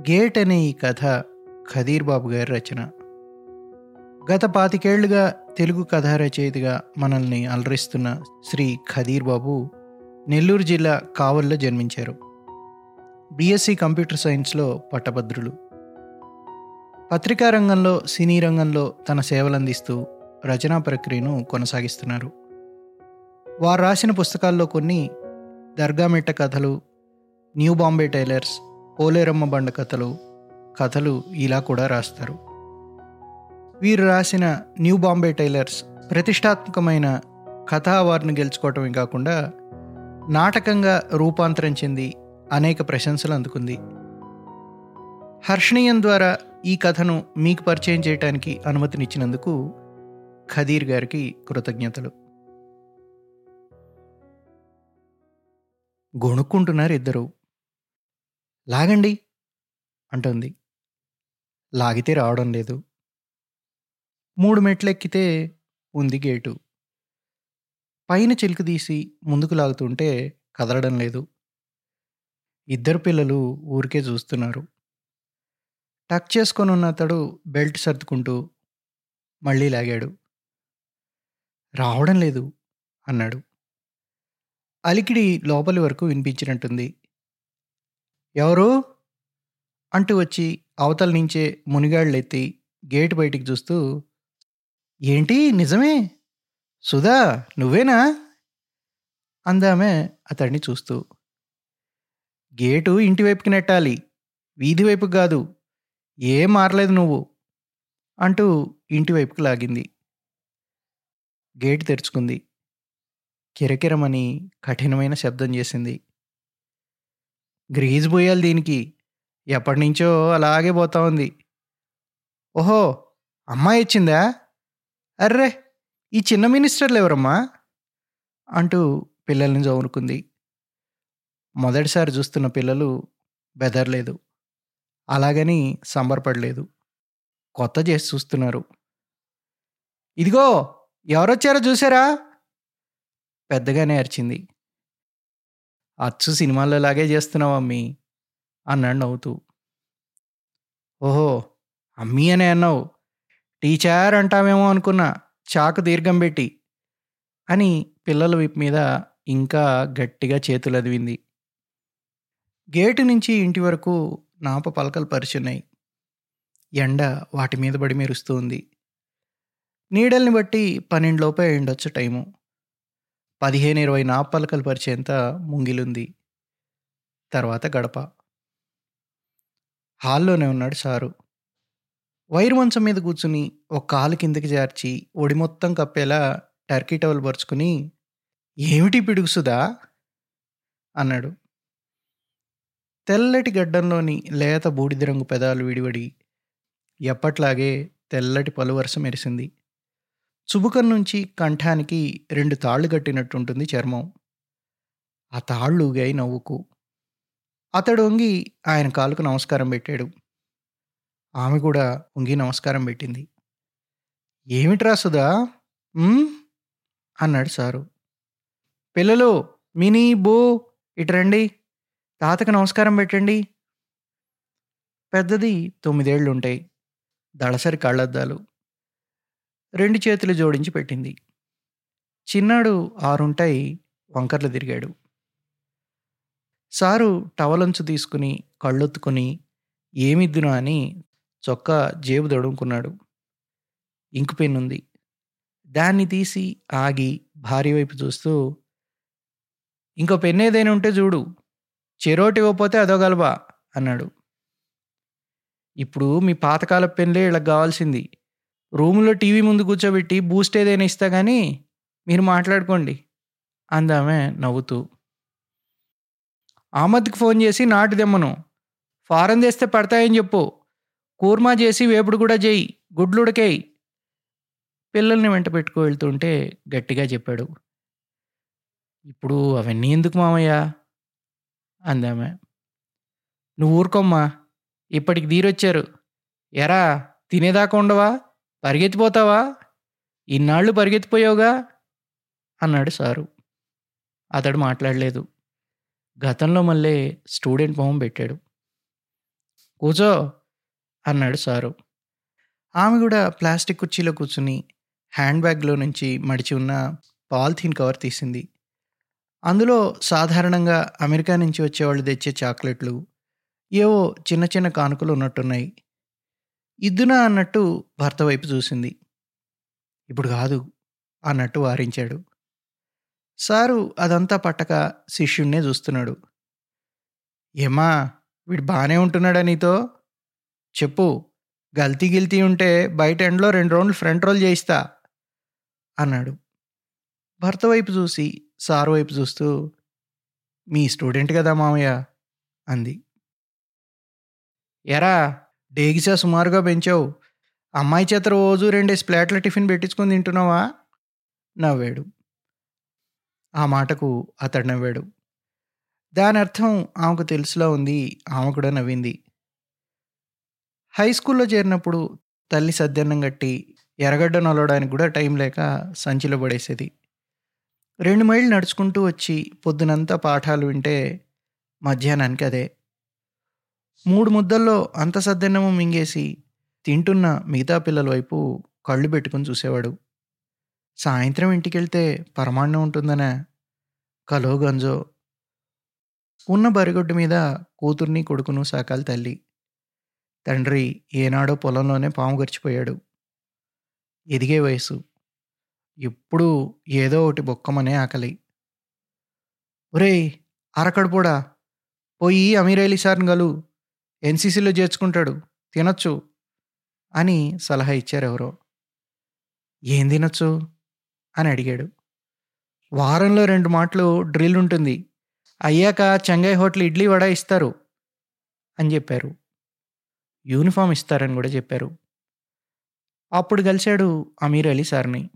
Gate అనే ఈ కథ ఖదీర్ బాబు గారి రచన. గత పాతికేళ్ళుగా తెలుగు కథా రచయితగా మనల్ని అలరిస్తున్న శ్రీ ఖదీర్ బాబు నెల్లూరు జిల్లా కావల్లో జన్మించారు. బీఎస్సీ కంప్యూటర్ సైన్స్లో పట్టభద్రులు. పత్రికా రంగంలో సినీ రంగంలో తన సేవలందిస్తూ రచనా ప్రక్రియను కొనసాగిస్తున్నారు. వారు రాసిన పుస్తకాల్లో కొన్ని దర్గామిట్ట కథలు న్యూ బాంబే టైలర్స్ పోలేరమ్మ బండ కథలు కథలు ఇలా కూడా రాస్తారు. వీరు రాసిన న్యూ బాంబే టైలర్స్ ప్రతిష్టాత్మకమైన కథా అవార్డును గెలుచుకోవటమే కాకుండా నాటకంగా రూపాంతరం చెంది అనేక ప్రశంసలు అందుకుంది. హర్షణీయం ద్వారా ఈ కథను మీకు పరిచయం చేయడానికి అనుమతినిచ్చినందుకు ఖదీర్ గారికి కృతజ్ఞతలు. గొణుక్కుంటున్నారు ఇద్దరు. లాగండి అంటుంది. లాగితే రావడం లేదు. మూడు మెట్లెక్కితే ఉంది గేటు. పైన చిలుకు తీసి ముందుకు లాగుతుంటే కదలడం లేదు. ఇద్దరు పిల్లలు ఊరికే చూస్తున్నారు. టక్ చేసుకొని ఉన్న అతడు బెల్ట్ సర్దుకుంటూ మళ్ళీ లాగాడు. రావడం లేదు అన్నాడు. అలికిడి లోపలి వరకు వినిపించినట్టుంది. ఎవరు? అంటూ వచ్చి అవతల నుంచే మునిగాళ్ళెత్తి గేటు బయటికి చూస్తూ ఏంటి నిజమే? సుధా నువ్వేనా? అందామె అతడిని చూస్తూ గేటు ఇంటి వైపుకి నెట్టాలి. వీధి వైపుకి కాదు. ఏం మారలేదు నువ్వు? అంటూ ఇంటివైపుకి లాగింది. గేటు తెరుచుకుంది. కిరకిరమని కఠినమైన శబ్దం చేసింది. గ్రీజ్ పోయాలి దీనికి. ఎప్పటి నుంచో అలాగే పోతా ఉంది. ఓహో అమ్మాయి ఇచ్చిందా అర్రే ఈ చిన్న మినిస్టర్లు ఎవరమ్మా? అంటూ పిల్లల్ని చదువుకుంది మొదటిసారి చూస్తున్న పిల్లలు బెదర్లేదు. అలాగని సంబరపడలేదు. కొత్త చేసి చూస్తున్నారు. ఇదిగో ఎవరొచ్చారో చూసారా? పెద్దగానే అరిచింది. అచ్చు సినిమాల్లో లాగే చేస్తున్నావు అమ్మీ అన్నాడు నవ్వుతూ. ఓహో అమ్మీ అనే అన్నావు. టీచర్ అంటామేమో అనుకున్నా చాకు దీర్ఘం పెట్టి అని పిల్లల విప్ మీద ఇంకా గట్టిగా చేతులు అదివింది. గేటు నుంచి ఇంటి వరకు నాప పలకలు పరుచున్నాయి. ఎండ వాటి మీద పడి మెరుస్తూ ఉంది. నీడల్ని బట్టి పన్నెండులోపే ఉండొచ్చు టైము. పదిహేను ఇరవై నాపలకలు పరిచేంత ముంగిలుంది. తర్వాత గడప. హాల్లోనే ఉన్నాడు సారు. వైరు మంచం మీద కూర్చుని ఒక కాలు కిందకి జార్చి ఒడి మొత్తం కప్పేలా టర్కీ టవల్ పరుచుకుని ఏమిటి పిడుగుసుదా? అన్నాడు. తెల్లటి గడ్డంలోని లేత బూడిద రంగు పెదాలు విడివడి ఎప్పట్లాగే తెల్లటి పలువరస మెరిసింది. చుబుకం నుంచి కంఠానికి రెండు తాళ్ళు కట్టినట్టుంటుంది చర్మం. ఆ తాళ్ళు ఊగాయి నవ్వుకు. అతడు వంగి ఆయన కాలుకు నమస్కారం పెట్టాడు. ఆమె కూడా వంగి నమస్కారం పెట్టింది. ఏమిట్రా సుధా? అన్నాడు సారు. పిల్లలు మినీ బో ఇటు రండి. తాతకు నమస్కారం పెట్టండి. పెద్దది తొమ్మిదేళ్ళు ఉంటాయి దళసరి కళ్ళద్దాలు. రెండు చేతులు జోడించి పెట్టింది. చిన్నాడు ఆరుంటాయి వంకర్లు తిరిగాడు. సారు టవలంచు తీసుకుని కళ్ళొత్తుకుని ఏమిద్దునా అని చొక్కా జేబు దడుముకున్నాడు ఇంకు పెన్నుంది. దాన్ని తీసి ఆగి భార్య వైపు చూస్తూ ఇంకో పెన్ ఏదైనా ఉంటే చూడు చెరోటి ఇవ్వకపోతే అదో గలబా అన్నాడు. ఇప్పుడు మీ పాతకాల పెన్లే ఇలా కావాల్సింది. రూములో టీవీ ముందు కూర్చోబెట్టి బూస్ట్ ఏదైనా ఇస్తా కానీ మీరు మాట్లాడుకోండి అందామె నవ్వుతూ. ఆమద్కి ఫోన్ చేసి నాటు దెమ్మను ఫారం తెస్తే పడతాయని చెప్పు. కూర్మా చేసి వేపుడు కూడా చేయి. గుడ్లు ఉడకేయి. పిల్లల్ని వెంట పెట్టుకు వెళ్తుంటే గట్టిగా చెప్పాడు. ఇప్పుడు అవన్నీ ఎందుకు మామయ్య? అందామె. నువ్వు ఊరుకోమ్మా. ఇప్పటికి దీరొచ్చారు ఎరా తినేదాకా ఉండవా? పరిగెత్తిపోతావా? ఇన్నాళ్ళు పరిగెత్తిపోయావుగా? అన్నాడు సారు. అతడు మాట్లాడలేదు. గతంలో మళ్ళీ స్టూడెంట్ మొహం పెట్టాడు. కూర్చో అన్నాడు సారు. ఆమె కూడా ప్లాస్టిక్ కుర్చీలో కూర్చుని హ్యాండ్ బ్యాగ్లో నుంచి మడిచి ఉన్న పాలిథీన్ కవర్ తీసింది. అందులో సాధారణంగా అమెరికా నుంచి వచ్చేవాళ్ళు తెచ్చే చాక్లెట్లు ఏవో చిన్న చిన్న కానుకలు ఉన్నట్టున్నాయి. ఇద్దునా అన్నట్టు భర్త వైపు చూసింది. ఇప్పుడు కాదు అన్నట్టు వారించాడు. సారు అదంతా పట్టక శిష్యుణ్ణే చూస్తున్నాడు. ఏమా వీడు బాగానే ఉంటున్నాడా నీతో? చెప్పు గల్తీ గిల్తీ ఉంటే బయట ఎండ్లో రెండు రౌండ్లు ఫ్రంట్ రోల్ చేయిస్తా అన్నాడు. భర్త వైపు చూసి సారు వైపు చూస్తూ మీ స్టూడెంట్ కదా మామయ్య అంది. ఎరా డేగిసా సుమారుగా పెంచావు. అమ్మాయి చేత రోజు రెండేసి ప్లేట్ల టిఫిన్ పెట్టించుకొని తింటున్నావా? నవ్వాడు. ఆ మాటకు అతడు నవ్వాడు. దాని అర్థం ఆమెకు తెలుసులా ఉంది. ఆమె కూడా నవ్వింది. హై స్కూల్లో చేరినప్పుడు తల్లి సద్దన్నం కట్టి ఎర్రగడ్డ నొలవడానికి కూడా టైం లేక సంచిలో పడేసేది. రెండు మైళ్ళు నడుచుకుంటూ వచ్చి పొద్దునంతా పాఠాలు వింటే మధ్యాహ్నానికి అదే. మూడు ముద్దల్లో అంత సద్దెన్నము మింగేసి తింటున్న మిగతా పిల్లల వైపు కళ్ళు పెట్టుకుని చూసేవాడు. సాయంత్రం ఇంటికెళ్తే పరమాన్నం ఉంటుందనే. కలో గంజో. ఉన్న బరిగొడ్డు మీద కూతుర్ని కొడుకును సాకాలి తల్లి. తండ్రి ఏనాడో పొలంలోనే పాము గరిచిపోయాడు ఎదిగే వయసు ఎప్పుడూ ఏదో ఒకటి బొక్కమనే ఆకలి. ఒరేయ్ అరకడుపోడా పోయి అమీరైలి సార్ని గలు ఎన్సీసీలో చేర్చుకుంటాడు. తినొచ్చు అని సలహా ఇచ్చారు ఎవరో. ఏం తినొచ్చు? అని అడిగాడు. వారంలో రెండు మాటలు డ్రిల్ ఉంటుంది. అయ్యాక చెంగై హోటల్ ఇడ్లీ వడ ఇస్తారు అని చెప్పారు. యూనిఫామ్ ఇస్తారని కూడా చెప్పారు. అప్పుడు కలిశాడు అమీర్ అలీ సార్ని.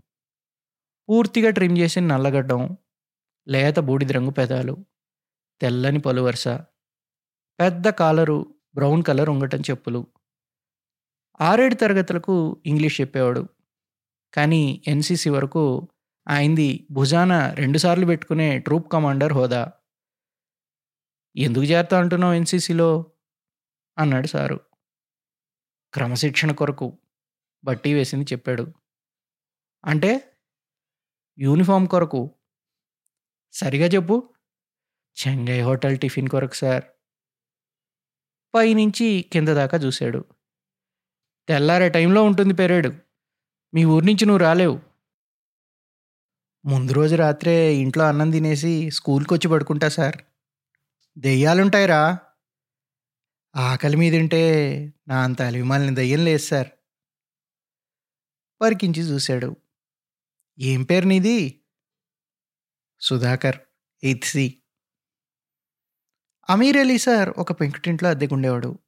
పూర్తిగా ట్రిమ్ చేసిన నల్లగడ్డం లేత బూడిద రంగు పెదాలు తెల్లని పలువరుస పెద్ద కాలరు బ్రౌన్ కలర్ ఉంగటం చెప్పులు. ఆరేడు తరగతులకు ఇంగ్లీష్ చెప్పేవాడు. కానీ ఎన్సీసీ వరకు ఆయనది భుజాన రెండుసార్లు పెట్టుకునే ట్రూప్ కమాండర్ హోదా. ఎందుకు చేరుతా అంటున్నావు ఎన్సీసీలో? అన్నాడు సారు. క్రమశిక్షణ కొరకు బట్టి వేసింది చెప్పాడు. అంటే యూనిఫామ్ కొరకు. సరిగా చెప్పు. చెంగై హోటల్ టిఫిన్ కొరకు సార్. పైనుంచి కింద దాకా చూశాడు. తెల్లారే టైంలో ఉంటుంది పెరేడు. మీ ఊరి నుంచి నువ్వు రాలేవు. ముందు రోజు రాత్రే ఇంట్లో అన్నం తినేసి స్కూల్కి వచ్చి పడుకుంటా సార్. దెయ్యాలుంటాయిరా. ఆకలి మీద ఉంటే నా అంత అలిమాలిని దయ్యం లేదు సార్. పరికించి చూశాడు. ఏం పేరు నీది? Sudhakar eighth C. Amir Ali sir ఒక పెంకుటింట్లో అద్దెకుండేవాడు.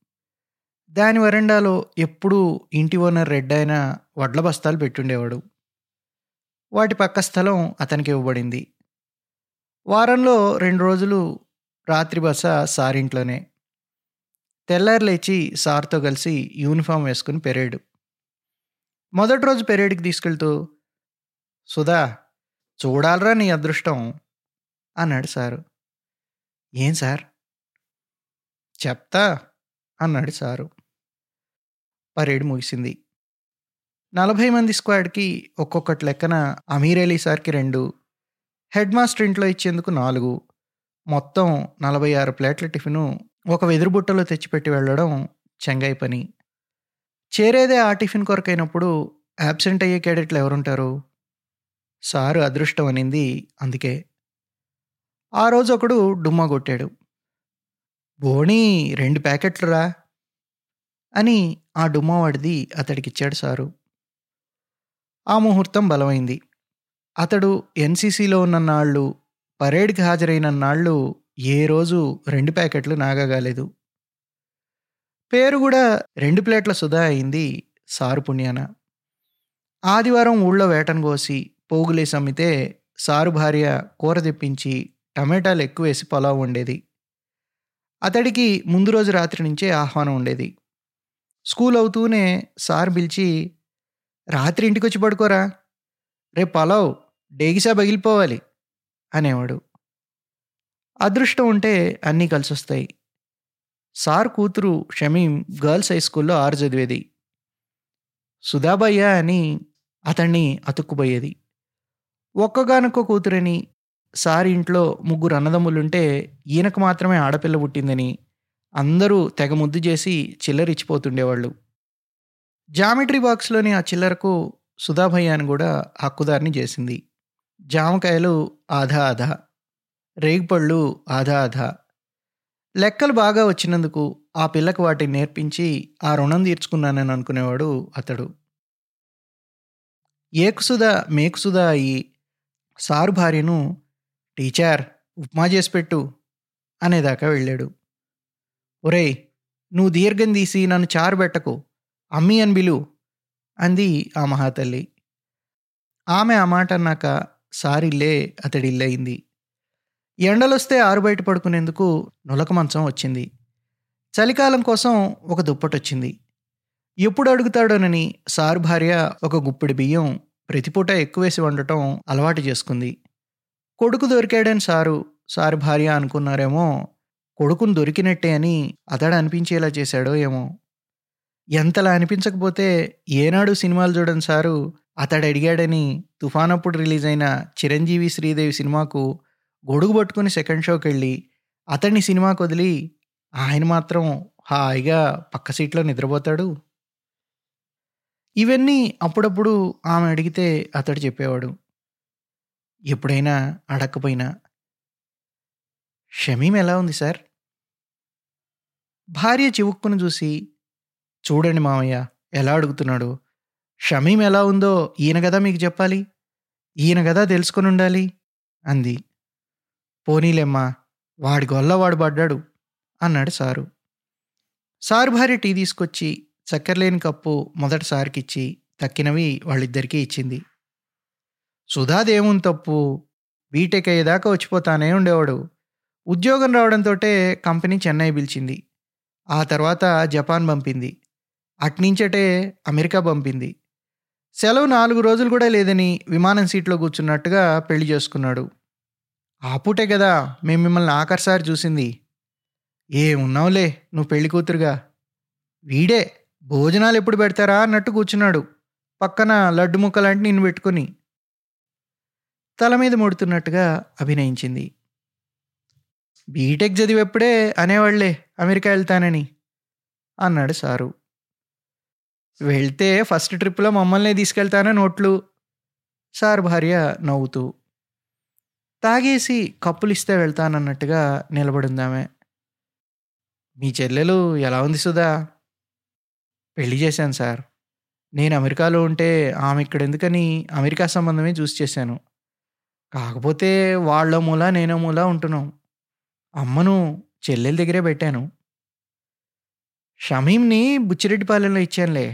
దాని వరండాలో ఎప్పుడూ ఇంటి ఓనర్ రెడ్ అయిన వడ్ల బస్తాలు పెట్టుండేవాడు. వాటి పక్క స్థలం అతనికి ఇవ్వబడింది. వారంలో రెండు రోజులు రాత్రి బస సారింట్లోనే తెల్లారి లేచి సార్తో కలిసి యూనిఫామ్ వేసుకుని పెరేడు. మొదటి రోజు పెరేడ్కి తీసుకెళ్తూ సుధా చూడాలరా నీ అదృష్టం అన్నాడు సారు. ఏం సార్? చెప్తా అన్నాడు సారు. పరేడ్ ముగిసింది. నలభై మంది స్క్వాడ్కి ఒక్కొక్కటి లెక్కన అమీర్ అలీ సార్కి రెండు హెడ్ మాస్టర్ ఇంట్లో ఇచ్చేందుకు నాలుగు మొత్తం నలభై ఆరు ప్లేట్ల టిఫిను ఒక వెదురు బుట్టలో తెచ్చిపెట్టి వెళ్ళడం చెంగై పని. చేరేదే ఆ టిఫిన్ కొరకైనప్పుడు యాబ్సెంట్ అయ్యే క్యాడెట్లు ఎవరుంటారు? సారు అదృష్టం అనింది అందుకే. ఆ రోజు ఒకడు డుమ్మా కొట్టాడు. బోణి రెండు ప్యాకెట్లు రా అని ఆ డుమ్మవాడిది అతడికిచ్చాడు సారు. ఆ ముహూర్తం బలమైంది. అతడు ఎన్సీసీలో ఉన్న నాళ్ళు పరేడ్కి హాజరైన నాళ్ళు ఏ రోజు రెండు ప్యాకెట్లు నాగగాలేదు. పేరు కూడా రెండు ప్లేట్ల సుధా అయింది సారు పుణ్యాన. ఆదివారం ఊళ్ళో వేటను కోసి పోగులేసి అమ్మితే సారు భార్య కూర తెప్పించి టమాటాలు ఎక్కువ వేసి పొలావ్ వండేది. అతడికి ముందు రోజు రాత్రి నుంచే ఆహ్వానం ఉండేది. స్కూల్ అవుతూనే సార్ పిలిచి రాత్రి ఇంటికి వచ్చి పడుకోరా? రేపు పలావ్ డేగిసా బగిలిపోవాలి అనేవాడు. అదృష్టం ఉంటే అన్నీ కలిసొస్తాయి. సార్ కూతురు షమీం గర్ల్స్ హై స్కూల్లో ఆరు చదివేది. సుధాబయ్య అని అతన్ని అతుక్కుపోయేది. ఒక్కగానొక్క కూతురని సార్ ఇంట్లో ముగ్గురు అన్నదమ్ములుంటే ఈయనకు మాత్రమే ఆడపిల్ల పుట్టిందని అందరూ తెగ ముద్దు చేసి చిల్లరిచ్చిపోతుండేవాళ్ళు. జామెట్రీ బాక్స్లోని ఆ చిల్లరకు సుధాభయ్య అని కూడా హక్కుదారిని చేసింది. జామకాయలు ఆధా ఆధా రేగిపళ్ళు ఆధా ఆధా. లెక్కలు బాగా వచ్చినందుకు ఆ పిల్లకు వాటిని నేర్పించి ఆ రుణం తీర్చుకున్నానని అనుకునేవాడు అతడు. ఏకుసుధ మేకుసుధ అయి సారు భార్యను టీచర్ ఉప్మా చేసి పెట్టు అనేదాకా వెళ్ళాడు. ఒరేయ్ నువ్వు దీర్ఘం తీసి నన్ను చారు పెట్టకు అమ్మి అని బిలు అంది ఆ మహాతల్లి. ఆమె ఆ మాట అన్నాక సారిల్లే అతడిల్లయింది ఎండలొస్తే ఆరు బయట పడుకునేందుకు నులక మంచం వచ్చింది. చలికాలం కోసం ఒక దుప్పటొచ్చింది. ఎప్పుడు అడుగుతాడోనని సారు భార్య ఒక గుప్పిడి బియ్యం ప్రతిపూట ఎక్కువేసి వండటం అలవాటు చేసుకుంది. కొడుకు దొరికాడని సారు సారు భార్య అనుకున్నారేమో కొడుకును దొరికినట్టే అని అతడు అనిపించేలా చేశాడో ఏమో. ఎంతలా అనిపించకపోతే ఏనాడు సినిమాలు చూడని సారు అతడు అడిగాడని తుఫానప్పుడు రిలీజ్ అయిన చిరంజీవి శ్రీదేవి సినిమాకు గొడుగు పట్టుకుని సెకండ్ షోకి వెళ్ళి అతన్ని సినిమాకు వదిలి ఆయన మాత్రం హాయిగా పక్క సీట్లో నిద్రపోతాడు. ఇవన్నీ అప్పుడప్పుడు ఆమె అడిగితే అతడు చెప్పేవాడు ఎప్పుడైనా అడగకపోయినా షమీం ఎలా ఉంది సార్? భార్య చివుక్కును చూసి చూడండి మామయ్య ఎలా అడుగుతున్నాడు? షమీం ఎలా ఉందో ఈయన కదా మీకు చెప్పాలి? ఈయన కదా తెలుసుకొని ఉండాలి? అంది. పోనీలేమ్మా వాడి గొల్ల వాడు పడ్డాడు అన్నాడు సారు. సారు భార్య టీ తీసుకొచ్చి చక్కెరలేని కప్పు మొదట సార్కిచ్చి తక్కినవి వాళ్ళిద్దరికీ ఇచ్చింది. సుధాదేముంది తప్పు బీటెక్ అయ్యేదాకా వచ్చిపోతానే ఉండేవాడు. ఉద్యోగం రావడంతో కంపెనీ చెన్నై పిలిచింది. ఆ తర్వాత జపాన్ పంపింది. అట్నుంచటే అమెరికా పంపింది. సెలవు నాలుగు రోజులు కూడా లేదని విమానం సీట్లో కూర్చున్నట్టుగా పెళ్ళి చేసుకున్నాడు. ఆ పూటే కదా మేము మిమ్మల్ని ఆఖరిసారి చూసింది. ఏ ఉన్నావులే నువ్వు పెళ్ళి కూతురుగా. వీడే భోజనాలు ఎప్పుడు పెడతారా అన్నట్టు కూర్చున్నాడు. పక్కన లడ్డు ముక్కలాంటి నిన్ను పెట్టుకుని. తల మీద ముడుతున్నట్టుగా అభినయించింది. బీటెక్ చదివేప్పుడే అనేవాళ్ళే అమెరికా వెళ్తానని అన్నాడు సారు. వెళ్తే ఫస్ట్ ట్రిప్లో మమ్మల్నే తీసుకెళ్తానని నోట్లు. సార్ భార్య నవ్వుతూ తాగేసి కప్పులు ఇస్తే వెళ్తానన్నట్టుగా నిలబడిందామె. మీ చెల్లెలు ఎలా ఉంది సుధా? పెళ్ళి చేశాను సార్. నేను అమెరికాలో ఉంటే ఆమె ఇక్కడ ఎందుకని అమెరికా సంబంధమే చూసి చేశాను. కాకపోతే వాళ్ళ మూల నేనో మూల ఉంటున్నాం. అమ్మను చెల్లెల దగ్గరే పెట్టాను. షమీంని బుచ్చిరెడ్డిపాలెంలో ఇచ్చానులే.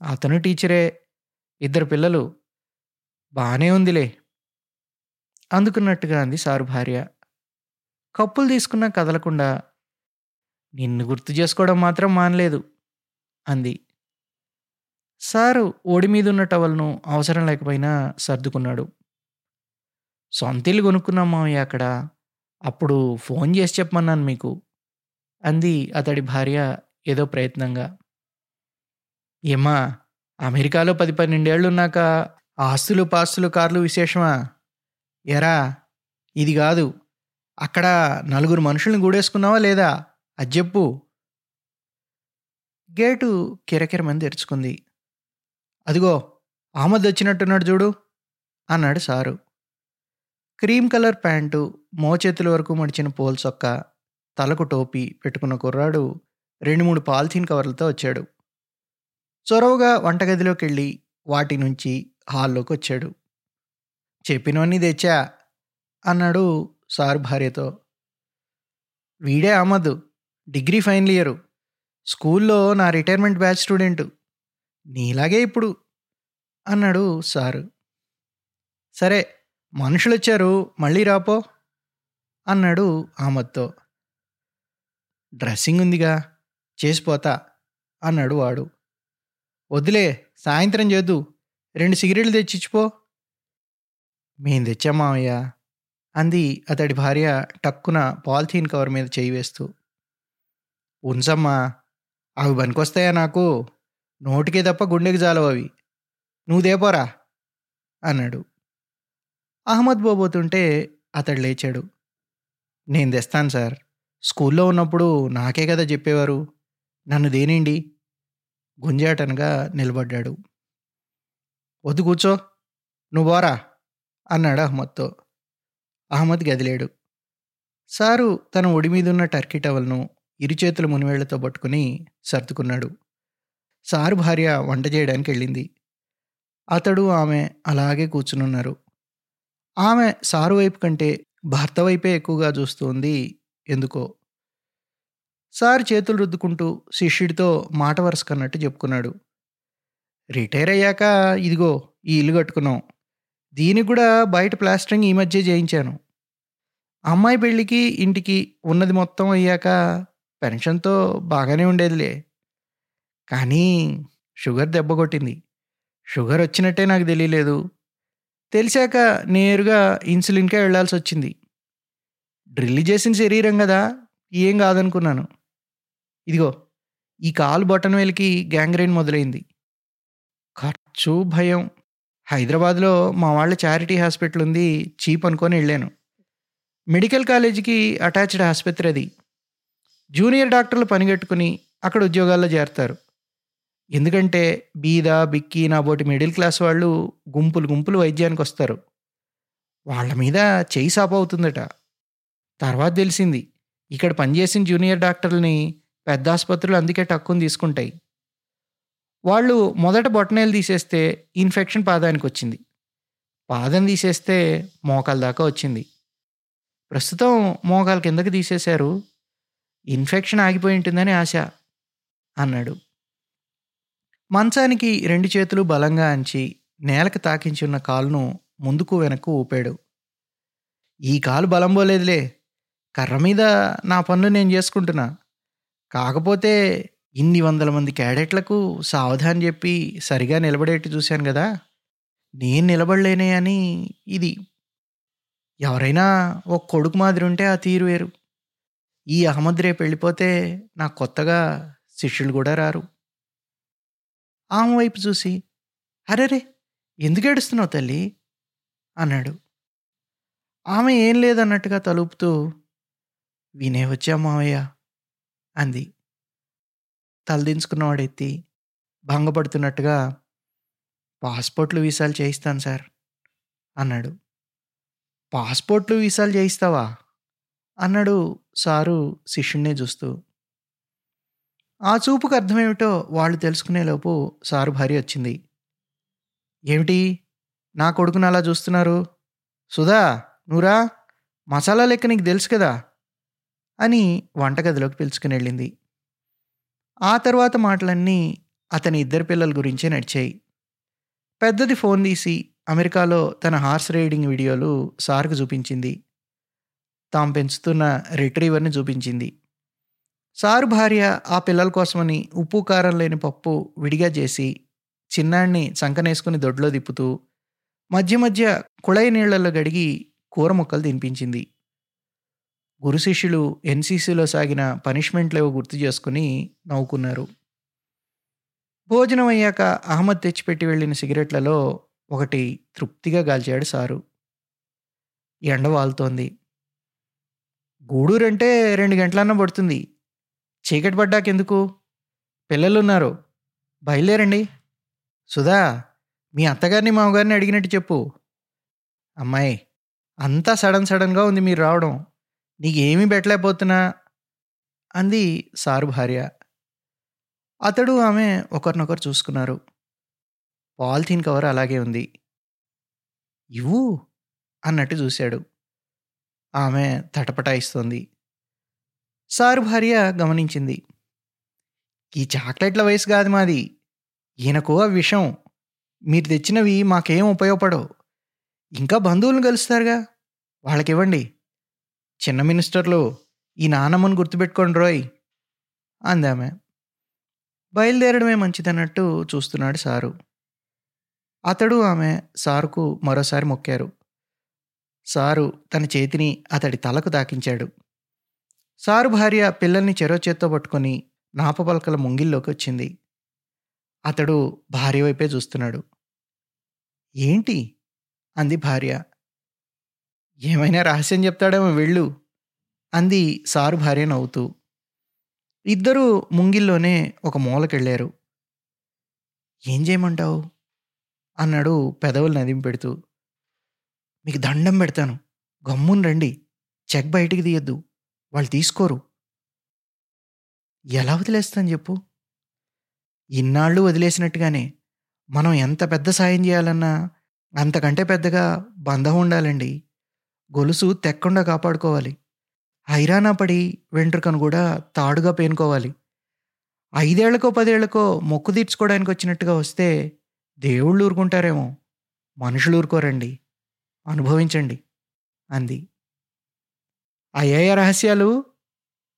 అతను టీచరే. ఇద్దరు పిల్లలు. బాగానే ఉందిలే. అందుకున్నట్టుగా అంది సారు భార్య. కప్పులు తీసుకున్నా కదలకుండా నిన్ను గుర్తు చేసుకోవడం మాత్రం మానలేదు అంది. సారు ఓడి మీద ఉన్న టవల్ను అవసరం లేకపోయినా సర్దుకున్నాడు. సొంతిల్లు కొనుక్కున్నాం మామయ్య అక్కడ. అప్పుడు ఫోన్ చేసి చెప్పమన్నాను మీకు. అంది అతడి భార్య ఏదో ప్రయత్నంగా. ఏమ్మా అమెరికాలో పది పన్నెండేళ్ళు ఉన్నాక ఆస్తులు పాస్తులు కార్లు విశేషమా? ఎరా ఇది కాదు. అక్కడ నలుగురు మనుషుల్ని గూడేసుకున్నావా లేదా? అది చెప్పు. గేటు కిరకిరమని తెరుచుకుంది. అదిగో ఆమద్ వచ్చినట్టున్నాడు చూడు అన్నాడు సారు. క్రీమ్ కలర్ ప్యాంటు మోచేతుల వరకు మడిచిన పోల్ సొక్క తలకు టోపీ పెట్టుకున్న కుర్రాడు రెండు మూడు పాలిథీన్ కవర్లతో వచ్చాడు. చొరవగా వంటగదిలోకి వెళ్ళి వాటి నుంచి హాల్లోకి వచ్చాడు చెప్పినవన్నీ తెచ్చా? అన్నాడు సార్ భార్యతో. వీడే అహ్మద్ డిగ్రీ ఫైనల్ ఇయర్ స్కూల్లో నా రిటైర్మెంట్ బ్యాచ్ స్టూడెంట్. నీలాగే ఇప్పుడు అన్నాడు సారు. సరే మనుషులు వచ్చారు మళ్ళీ రాపో? అన్నాడు అహ్మద్తో డ్రెస్సింగ్ ఉందిగా చేసిపోతా అన్నాడు వాడు. వద్దులే సాయంత్రం చేద్దు రెండు సిగరెట్లు తెచ్చిచ్చిపో. మేం తెచ్చామావయ్య అంది అతడి భార్య టక్కున పాలిథీన్ కవర్ మీద చేయి వేస్తూ. ఉంచమ్మా అవి పనికొస్తాయా నాకు? నోటికే తప్ప గుండెకి జాలవు అవి. నువ్వు దేపోరా? అన్నాడు. అహ్మద్ పోబోతుంటే అతడు లేచాడు. నేను తెస్తాను సార్. స్కూల్లో ఉన్నప్పుడు నాకే కదా చెప్పేవారు. నన్ను దేనిండి? గుంజాటనగా నిలబడ్డాడు. వద్దు కూర్చో. నువ్వోరా అన్నాడు అహ్మద్తో. అహ్మద్ గదిలేడు. సారు తన ఒడి మీదున్న టర్కీ టవల్ను ఇరుచేతుల మునివేళ్ళతో పట్టుకుని సర్దుకున్నాడు. సారు భార్య వంట చేయడానికి వెళ్ళింది అతడు ఆమె అలాగే కూర్చునున్నారు. ఆమె సారు వైపు కంటే భర్త వైపే ఎక్కువగా చూస్తోంది ఎందుకో. సార్ చేతులు రుద్దుకుంటూ శిష్యుడితో మాట వరుసకన్నట్టు చెప్పుకున్నాడు. రిటైర్ అయ్యాక ఇదిగో ఈ ఇల్లు కట్టుకున్నాం. దీనికి కూడా బయట ప్లాస్టరింగ్ ఈ మధ్య చేయించాను. అమ్మాయి పెళ్ళికి ఇంటికి ఉన్నది మొత్తం అయ్యాక పెన్షన్తో బాగానే ఉండేదిలే. కానీ షుగర్ దెబ్బ కొట్టింది. షుగర్ వచ్చినట్టే నాకు తెలియలేదు. తెలిసాక నేరుగా ఇన్సులిన్కే వెళ్ళాల్సి వచ్చింది డ్రిల్ చేసిన శరీరం కదా ఏం కాదనుకున్నాను. ఇదిగో ఈ కాలు బొటన్ వేలికి గ్యాంగ్రైన్ మొదలైంది. ఖర్చు భయం. హైదరాబాద్లో మా వాళ్ళ చారిటీ హాస్పిటల్ ఉంది చీప్ అనుకొని వెళ్ళాను. మెడికల్ కాలేజీకి అటాచ్డ్ ఆసుపత్రి అది. జూనియర్ డాక్టర్లు పనిగట్టుకుని అక్కడ ఉద్యోగాల్లో చేరతారు. ఎందుకంటే బీద బిక్కి నాబోటి మిడిల్ క్లాస్ వాళ్ళు గుంపులు గుంపులు వైద్యానికి వస్తారు. వాళ్ళ మీద చేయి సాపు అవుతుందట. తర్వాత తెలిసింది ఇక్కడ పనిచేసిన జూనియర్ డాక్టర్లని పెద్ద ఆసుపత్రులు అందుకే టక్కుని తీసుకుంటాయి. వాళ్ళు మొదట బొట్టనేలు తీసేస్తే ఇన్ఫెక్షన్ పాదానికి వచ్చింది పాదం తీసేస్తే మోకాల దాకా వచ్చింది. ప్రస్తుతం మోకాల కిందకి తీసేశారు. ఇన్ఫెక్షన్ ఆగిపోయి ఉంటుందని ఆశ అన్నాడు. మంచానికి రెండు చేతులు బలంగా అంచి నేలకు తాకించి ఉన్న కాలును ముందుకు వెనక్కు ఊపాడు. ఈ కాలు బలం పోలేదులే. కర్ర మీద నా పనులు నేను చేసుకుంటున్నా. కాకపోతే ఇన్ని వందల మంది క్యాడెట్లకు సావధాన్ చెప్పి సరిగా నిలబడేట్టు చూశాను కదా నేను నిలబడలేనే అని ఇది. ఎవరైనా ఒక కొడుకు మాదిరి ఉంటే ఆ తీరు వేరు. ఈ అహ్మద్ రేపు వెళ్ళిపోతే నా కొత్తగా శిష్యులు కూడా రారు. ఆమె వైపు చూసి అరేరే ఎందుకు ఏడుస్తున్నావు తల్లి? అన్నాడు. ఆమె ఏం లేదన్నట్టుగా తలుపుతూ వినే వచ్చా మావయ్య అంది. తలదించుకున్నవాడు ఎత్తి భంగపడుతున్నట్టుగా పాస్పోర్ట్లు వీసాలు చేయిస్తాను సార్ అన్నాడు. పాస్పోర్ట్లు వీసాలు చేయిస్తావా? అన్నాడు సారు శిష్యుణ్ణి చూస్తూ. ఆ చూపుకు అర్థమేమిటో వాళ్ళు తెలుసుకునేలోపు సారు భార్య వచ్చింది. ఏమిటి? నా కొడుకుని అలా చూస్తున్నారు? సుధా నువ్వురా మసాలా లెక్క నీకు తెలుసు కదా? అని వంటగదిలోకి పిలుచుకుని వెళ్ళింది. ఆ తర్వాత మాటలన్నీ అతని ఇద్దరు పిల్లల గురించే నడిచాయి. పెద్దది ఫోన్ తీసి అమెరికాలో తన హార్స్ రైడింగ్ వీడియోలు సార్కు చూపించింది. తాము పెంచుతున్న రిట్రీవర్ని చూపించింది. సారు భార్య ఆ పిల్లల కోసమని ఉప్పు కారం లేని పప్పు విడిగా చేసి చిన్నాన్ని చంకనేసుకుని దొడ్లో తిప్పుతూ మధ్య మధ్య కుళాయి నీళ్ళలో గడిగి కూర ముక్కలు తినిపించింది. గురు శిష్యులు ఎన్సీసీలో సాగిన పనిష్మెంట్లేవో గుర్తు చేసుకుని నవ్వుకున్నారు. భోజనం అయ్యాక అహ్మద్ తెచ్చిపెట్టి వెళ్ళిన సిగరెట్లలో ఒకటి తృప్తిగా గాల్చాడు సారు. ఎండ వాలుతోంది గూడూరంటే రెండు గంటలన్నా పడుతుంది. చీకటి పడ్డాకెందుకు? పిల్లలున్నారు. బయలుదేరండి. సుధా మీ అత్తగారిని మామగారిని అడిగినట్టు చెప్పు. అమ్మాయి అంతా సడన్ సడన్గా ఉంది మీరు రావడం. నీకేమీ పెట్టలేకపోతున్నా? అంది సారు భార్య. అతడు ఆమె ఒకరినొకరు చూసుకున్నారు. పాలిథీన్ కవర్ అలాగే ఉంది. ఇవ్వు అన్నట్టు చూశాడు. ఆమె తటపటాయిస్తోంది. సారు భార్య గమనించింది. ఈ చాక్లెట్ల వయసు కాదు మాది. ఈయనకు ఆ విషం. మీరు తెచ్చినవి మాకేం ఉపయోగపడవు. ఇంకా బంధువులను కలుస్తారుగా. వాళ్ళకివ్వండి. చిన్న మినిస్టర్లు ఈ నానమ్మను గుర్తుపెట్టుకోండి రోయ్ అందామె. బయలుదేరడమే మంచిదన్నట్టు చూస్తున్నాడు సారు. అతడు ఆమె సారుకు మరోసారి మొక్కారు. సారు తన చేతిని అతడి తలకు తాకించాడు. సారు భార్య పిల్లల్ని చెరో చేత్తో పట్టుకొని నాపపలకల ముంగిల్లోకి వచ్చింది. అతడు భార్య వైపే చూస్తున్నాడు. ఏంటి? అంది భార్య. ఏమైనా రహస్యం చెప్తాడేమో వెళ్ళు అంది సారు భార్య నవ్వుతూ. ఇద్దరూ ముంగిల్లోనే ఒక మూలకెళ్ళారు. ఏం చేయమంటావు? అన్నాడు పెదవులు నదిం పెడుతూ. మీకు దండం పెడతాను. గమ్మున్ రండి. చెక్ బయటికి తీయద్దు. వాళ్ళు తీసుకోరు. ఎలా వదిలేస్తాను చెప్పు? ఇన్నాళ్ళు వదిలేసినట్టుగానే మనం ఎంత పెద్ద సాయం చేయాలన్నా అంతకంటే పెద్దగా బంధం ఉండాలండి. గొలుసు తెక్కుండా కాపాడుకోవాలి. హైరానా పడి వెంట్రుకను కూడా తాడుగా పేనుకోవాలి. ఐదేళ్ళకో పదేళ్ళకో మొక్కు తీర్చుకోవడానికి వచ్చినట్టుగా వస్తే దేవుళ్ళు ఊరుకుంటారేమో. మనుషులు ఊరుకోరండి. అనుభవించండి. అంది. అయ్యాయ రహస్యాలు?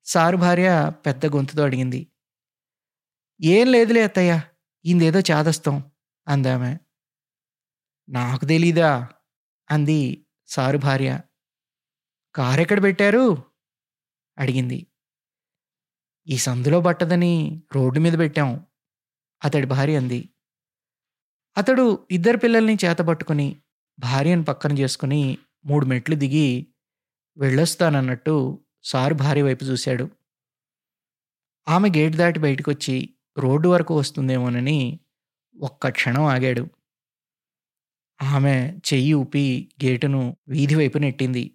సారు భార్య పెద్ద గొంతుతో అడిగింది. ఏం లేదులే అత్తయ్య ఇందేదో చాదస్తాం అందామె. నాకు తెలీదా? అంది సారు భార్య. కారెక్కడ పెట్టారు? అడిగింది. ఈ సందులో పట్టదని రోడ్డు మీద పెట్టాం అతడి భార్య అంది. అతడు ఇద్దరు పిల్లల్ని చేతబట్టుకుని భార్యను పక్కన చేసుకుని మూడు మెట్లు దిగి వెళ్ళొస్తానన్నట్టు సారు భార్య వైపు చూశాడు. ఆమె గేట్ దాటి బయటకొచ్చి రోడ్డు వరకు వస్తుందేమోనని ఒక్క క్షణం ఆగాడు. ఆమె చెయ్యి ఊపి గేటును వీధి వైపు నెట్టింది.